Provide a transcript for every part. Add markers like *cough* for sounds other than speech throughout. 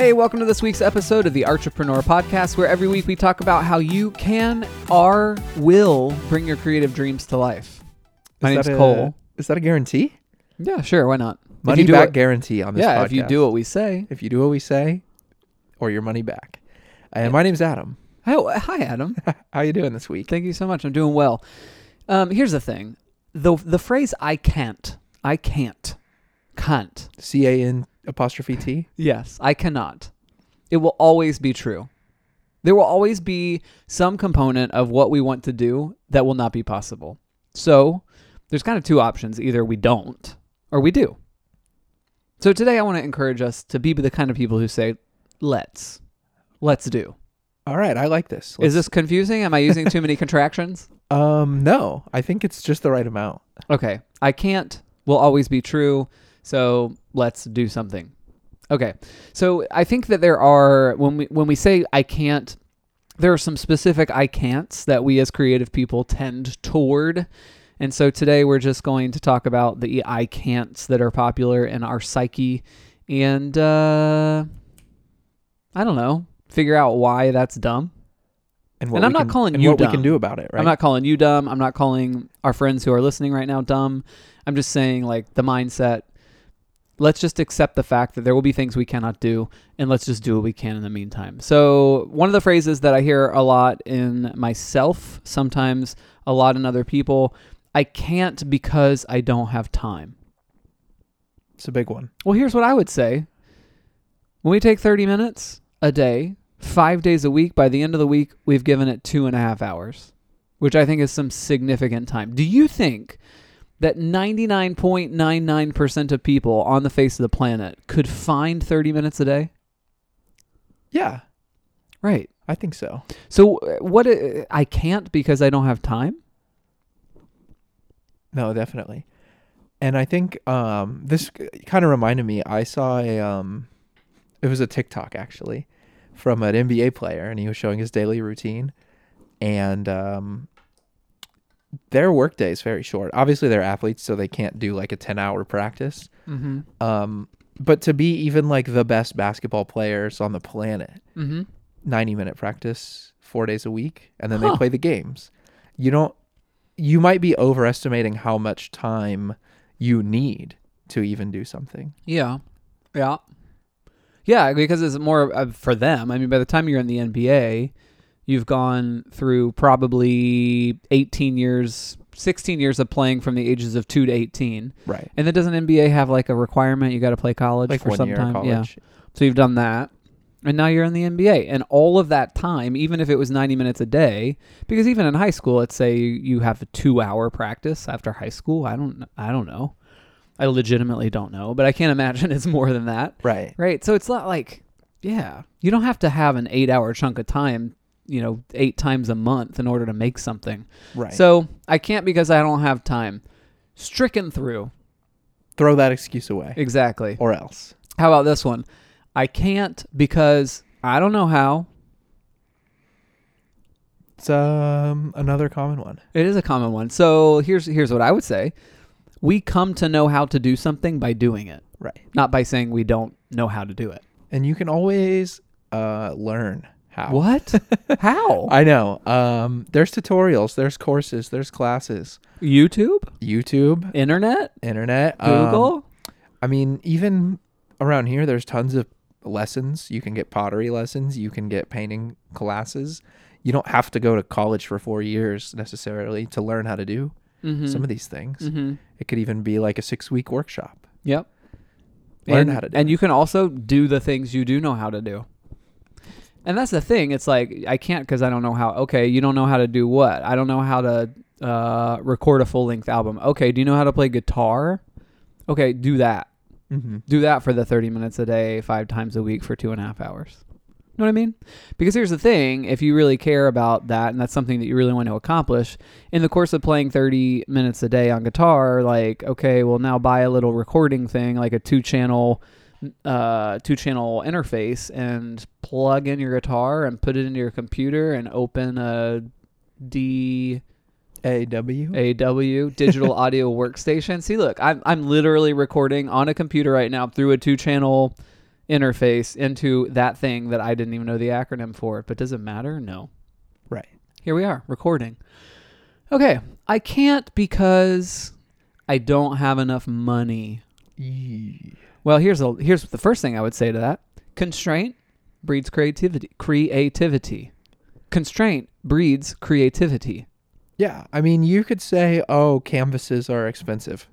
Hey, welcome to this week's episode of the Entrepreneur Podcast, where every week we talk about how you can, are, will bring your creative dreams to life. My Is name's that a- Cole. Is that a guarantee? Yeah, sure, why not? Money back it- guarantee on this yeah, podcast. if you do what we say. If you do what we say, or your money back. And my name's Adam. Hi, hi, Adam. *laughs* How you doing this week? Thank you so much. I'm doing well. Um, here's the thing: the the phrase "I can't," I can't, can't. C A N apostrophe T. Yes, I cannot. It will always be true. There will always be some component of what we want to do that will not be possible. So, there's kind of two options either we don't or we do. So, today I want to encourage us to be the kind of people who say, let's. Let's do. All right, I like this. Is Let's- this confusing? Am I using too many *laughs* contractions? Um, no, I think it's just the right amount. Okay. I can't will always be true. So let's do something. Okay. So I think that there are when we when we say I can't, there are some specific I can'ts that we as creative people tend toward. And so today we're just going to talk about the I can'ts that are popular in our psyche and uh I don't know, figure out why that's dumb. And, And I'm not can- calling and you what we can do about it, right? I'm not calling you dumb. I'm not calling our friends who are listening right now dumb. I'm just saying, like, the mindset. Let's just accept the fact that there will be things we cannot do, and let's just do what we can in the meantime. So, one of the phrases that I hear a lot in myself, sometimes a lot in other people, I can't because I don't have time. it's a big one. Well, here's what I would say. When we take 30 minutes a day, five days a week, by the end of the week, we've given it two and a half hours, which I think is some significant time. Do you think that 99.99% of people on the face of the planet could find 30 minutes a day? Yeah, Right. I think so. So, uh, what I can't because I don't have time? No, definitely. And I think um, this kind of reminded me. I saw a um, it was a TikTok actually from an NBA player, and he was showing his daily routine, and um, their workday is very short. Obviously, they're athletes, so they can't do like a ten-hour practice. Mm-hmm. Um, but to be even like the best basketball players on the planet, Mm-hmm. 90 minute practice four days a week and then Huh. they play the games you don't you might be overestimating how much time you need to even do something Yeah. Yeah. Yeah, because it's more for them. I mean, by the time you're in the NBA, you've gone through probably 18 years, 16 years of playing from the ages of 2 to 18. right And then doesn't NBA have like a requirement you got to play college like for some time? of Yeah. So you've done that. And now you're in the NBA. And all of that time, even if it was 90 minutes a day, because even in high school, let's say you- have a 2-hour practice after high school, I don't I don't know. I legitimately don't know, but I can't *laughs* imagine it's more than that. right Right. So it's not like, yeah, you don't have to have an eight hour chunk of time, you know, eight times a month in order to make something. right So I can't because I don't have time. Stricken through. throw that excuse away Exactly. or else How about this one? I can't because I don't know how. it's um another common one It is a common one. So here's here's what I would say. We come to know how to do something by doing it, right not by saying we don't know how to do it. and you can always uh learn how What? *laughs* how? i know um there's tutorials there's courses there's classes YouTube? youtube Internet? internet um, Google? I mean, even around here, there's tons of lessons. You can get pottery lessons. You can get painting classes. You don't have to go to college for four years necessarily to learn how to do mm-hmm. some of these things. mm-hmm. It could even be like a six week workshop. Yep. Learn and, how to do And it. you can also do the things you do know how to do. And that's the thing. It's like I can't because I don't know how. Okay, you don't know how to do what? I don't know how to uh, record a full length album. Okay, do you know how to play guitar? Okay, do that. Mm-hmm. Do that for the thirty minutes a day, five times a week for two and a half hours. Know what I mean? Because here's the thing: if you really care about that, and that's something that you really want to accomplish, in the course of playing 30 minutes a day on guitar, like, okay, well, now buy a little recording thing, like a two channel, uh, two channel interface, and plug in your guitar and put it into your computer and open a D AW. AW digital *laughs* audio workstation. See, look, I'm I'm literally recording on a computer right now through a two channel interface into that thing that I didn't even know the acronym for. But does it matter? No. Right. Here we are recording. Okay, I can't because I don't have enough money. Yee. Well, here's a here's the first thing I would say to that. Constraint breeds creativity. Creativity. Constraint breeds creativity. Yeah, I mean, you could say, "Oh, canvases are expensive."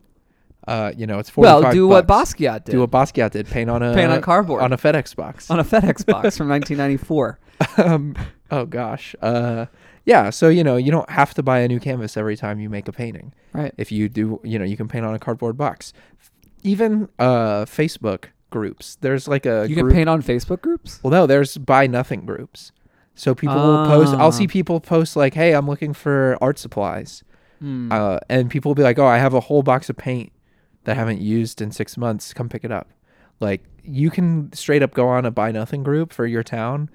Uh, you know, it's Well, forty-five. do what. Basquiat did. do what Basquiat did. Paint on a Paint on cardboard. on a FedEx box. *laughs* on a FedEx box *laughs* from 1994. um, oh gosh. Uh, yeah. So you know, you don't have to buy a new canvas every time you make a painting. Right. If you do, you know, you can paint on a cardboard box. Even uh, Facebook groups. There's like a You can group- paint on Facebook groups? Well, no, there's buy nothing groups. So people will post. I'll see Ah. people post like, "Hey, I'm looking for art supplies," Hmm. uh, and people will be like, "Oh, I have a whole box of paint that I haven't used in six months. Come pick it up." Like you can straight up go on a buy nothing group for your town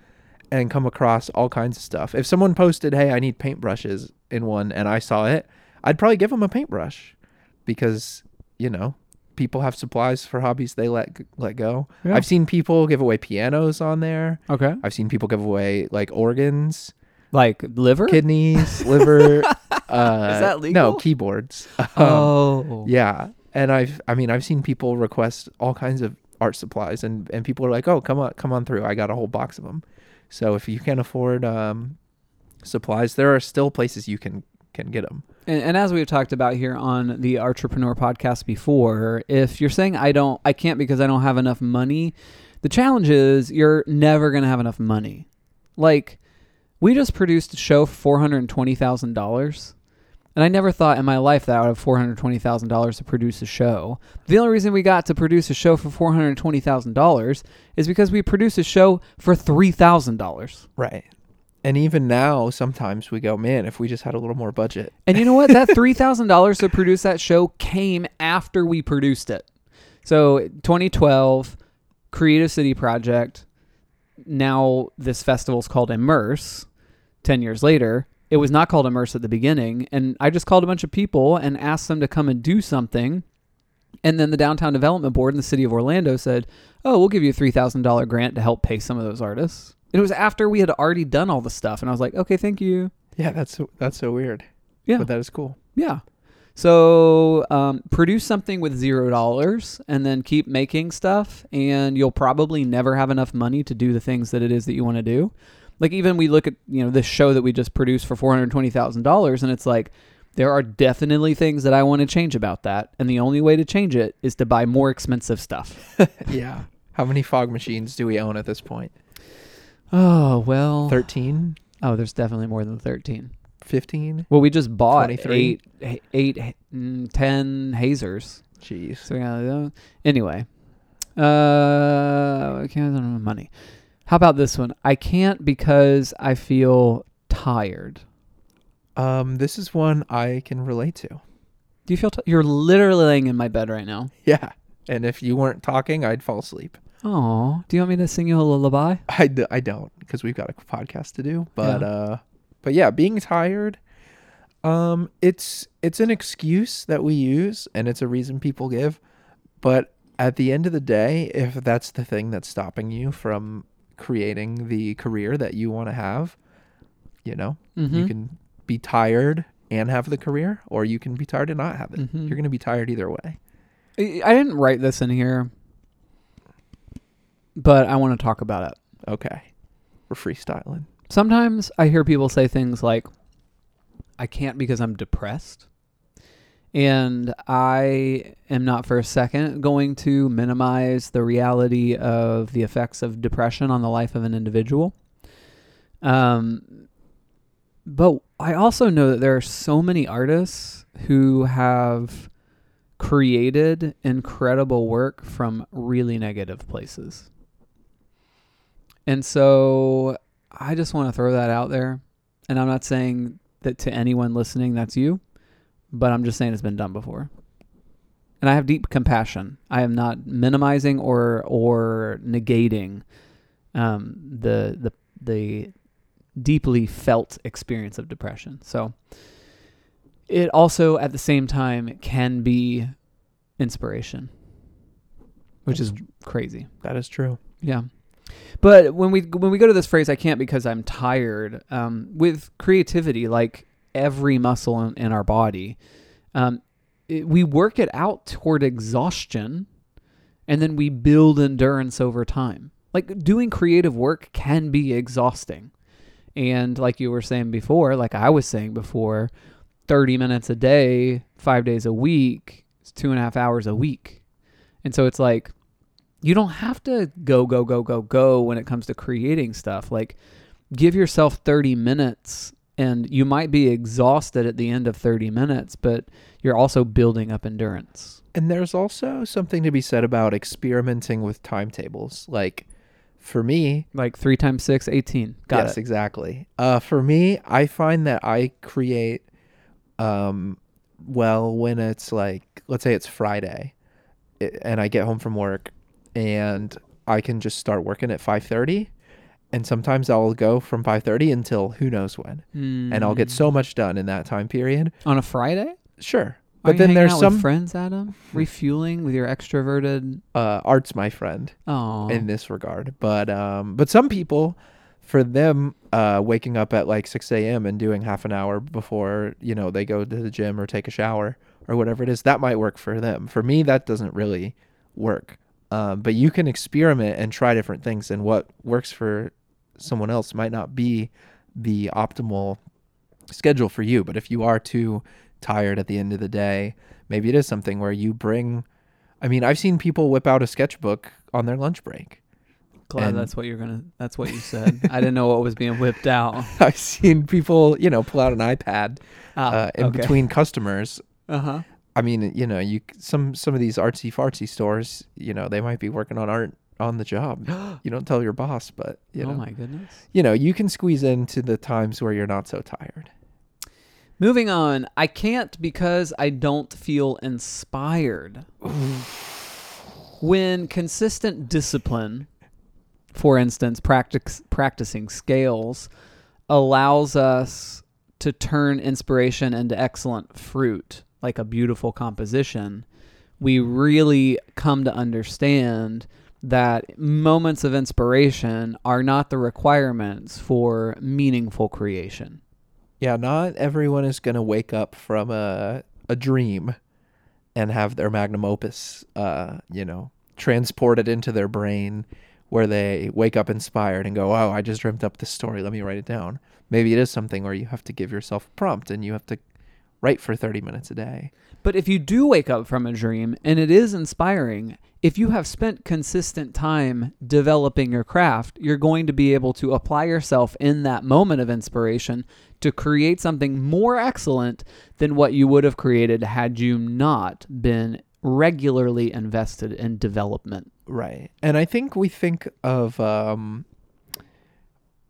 and come across all kinds of stuff. If someone posted, "Hey, I need paintbrushes" in one, and I saw it, I'd probably give them a paintbrush because you know people have supplies for hobbies they let let go. Yeah. I've seen people give away pianos on there. okay. I've seen people give away like organs, Like liver? kidneys, *laughs* liver. Uh, that legal? No, keyboards. *laughs* Um, oh. yeah, and I've I mean I've seen people request all kinds of art supplies, and and people are like, oh come on come on through, I got a whole box of them. So if you can't afford um, supplies, there are still places you can can get them. And, and as we've talked about here on the Entrepreneur podcast before, if you're saying I don't, I can't because I don't have enough money, the challenge is you're never going to have enough money. Like, we just produced a show for four hundred twenty thousand dollars, and I never thought in my life that I would have four hundred twenty thousand dollars to produce a show. The only reason we got to produce a show for four hundred twenty thousand dollars is because we produced a show for three thousand dollars. Right. And even now, sometimes we go, man, if we just had a little more budget. *laughs* And you know what? That *laughs* three thousand dollars to produce that show came after we produced it. So 2012, Creative City Project. Now this festival is called Immerse. Ten years later, it was not called Immerse at the beginning, and I just called a bunch of people and asked them to come and do something. And then the Downtown Development Board in the city of Orlando said, "Oh, we'll give you a three thousand dollar grant to help pay some of those artists." And it was after we had already done all the stuff, and I was like, "Okay, thank you." Yeah, that's so- that's so weird. Yeah. but that is cool. Yeah. So um, produce something with zero dollars and then keep making stuff, and you'll probably never have enough money to do the things that it is that you want to do. Like even we look at you know this show that we just produced for four hundred twenty thousand dollars, and it's like there are definitely things that I want to change about that, and the only way to change it is to buy more expensive stuff. *laughs* yeah. How many fog machines do we own at this point? Oh well. 13, Oh, there's definitely more than thirteen. 15? Well, we just bought 23? eight, eight, mm, ten hazers. Jeez. So yeah, uh, anyway, uh, I can't have money. How about this one? I can't because I feel tired. Um, this is one I can relate to. Do you feel t- you're literally laying in my bed right now? Yeah. And if you weren't talking, I'd fall asleep. Oh, do you want me to sing you a lullaby? I, d- I don't because we've got a podcast to do. But Yeah. uh, but yeah, being tired, um, it's it's an excuse that we use and it's a reason people give. But at the end of the day, if that's the thing that's stopping you from creating the career that you want to have, you know, Mm-hmm. you can be tired and have the career, or you can be tired and not have it. Mhm. You're gonna be tired either way. I didn't write this in here, but I want to talk about it. Okay, we're freestyling. Sometimes I hear people say things like, I can't because I'm depressed. And I am not for a second going to minimize the reality of the effects of depression on the life of an individual. Um, but I also know that there are so many artists who have created incredible work from really negative places. And so I just want to throw that out there. And I'm not saying that to anyone listening that's you, but I'm just saying it's been done before. And I have deep compassion. I am not minimizing or or negating um, the the the deeply felt experience of depression. So it also at the same time can be inspiration, which is crazy. That is true. Yeah. But when we when we go to this phrase, I can't because I'm tired. Um, with creativity, like every muscle in, in our body, um, it, we work it out toward exhaustion, and then we build endurance over time. Like doing creative work can be exhausting, and like you were saying before, like I was saying before, thirty minutes a day, five days a week, it's two and a half hours a week, and so it's like you don't have to go go go go go when it comes to creating stuff like give yourself 30 minutes and you might be exhausted at the end of 30 minutes but you're also building up endurance And there's also something to be said about experimenting with timetables. Like for me, like 3 times 6 18 got yes, it exactly. Uh, for me, I find that I create, um, well, when it's like, let's say it's Friday, and I get home from work, and I can just start working at five thirty, and sometimes I'll go from five thirty until who knows when, and I'll get Mm. so much done in that time period. on a friday Sure, but then there's some friends adam refueling with your extroverted uh, art's my friend. oh in this regard. But um, but some people, for them, uh, waking up at like six a.m. and doing half an hour before you know they go to the gym or take a shower or whatever it is, that might work for them. For me, that doesn't really work. Um, but you can experiment and try different things, and what works for someone else might not be the optimal schedule for you. But if you are too tired at the end of the day, maybe it is something where you bring. I mean, I've seen people whip out a sketchbook on their lunch break. glad and- that's what you're gonna that's what you said i didn't know what was being whipped out *laughs* I've seen people, you know, pull out an iPad ah, uh, in okay. between customers. uh-huh I mean, you know, you some some of these artsy fartsy stores, you know, they might be working on art on the job. *gasps* You don't tell your boss, but you oh know, my goodness you know, you can squeeze into the times where you're not so tired. Moving on, I can't because I don't feel inspired. when consistent discipline, for instance, practice, practicing scales, allows us to turn inspiration into excellent fruit, like a beautiful composition, we really come to understand that moments of inspiration are not the requirements for meaningful creation. Yeah, not everyone is going to wake up from a a dream and have their magnum opus uh, you know, transported into their brain where they wake up inspired and go, "Oh, I just dreamt up this story. Let me write it down." Maybe it is something where you have to give yourself a prompt and you have to write for 30 minutes a day. But if you do wake up from a dream and it is inspiring, if you have spent consistent time developing your craft, you're going to be able to apply yourself in that moment of inspiration to create something more excellent than what you would have created had you not been regularly invested in development. Right. And I think we think of um,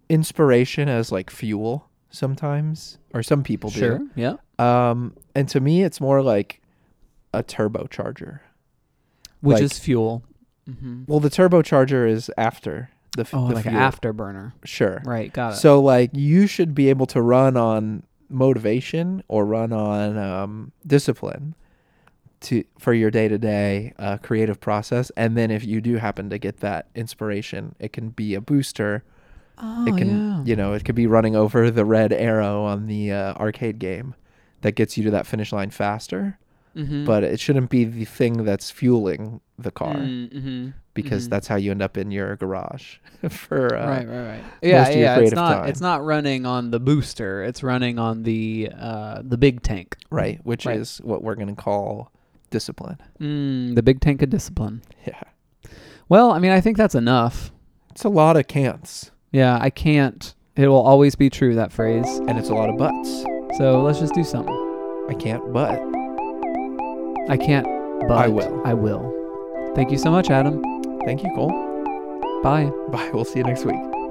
inspiration as like fuel sometimes, or some people do. Yeah. Um, and to me, it's more like a turbocharger. Which Like- is fuel. hmm Well, the turbocharger is after the, f- Oh, the like an afterburner. Sure. Right. Got it. So like you should be able to run on motivation or run on um, discipline to for your day to day creative process, and then if you do happen to get that inspiration, it can be a booster. Oh, it can yeah. you know it could be running over the red arrow on the uh, arcade game that gets you to that finish line faster. Mhm. But it shouldn't be the thing that's fueling the car Mm-hmm. because mhm. that's how you end up in your garage *laughs* for uh, right, right, right. Yeah, most of your yeah. It's not. time. It's not running on the booster. It's running on the uh, the big tank. right, which Right. is what we're gonna call discipline. Mm, the big tank of discipline. Yeah, Well, I mean, I think that's enough. it's a lot of can'ts Yeah, I can't. It will always be true that phrase. and it's a lot of buts. So let's just do something. I can't, but I can't. But I will. I will. Thank you so much, Adam. thank you, Cole. Bye. Bye. We'll see you next week.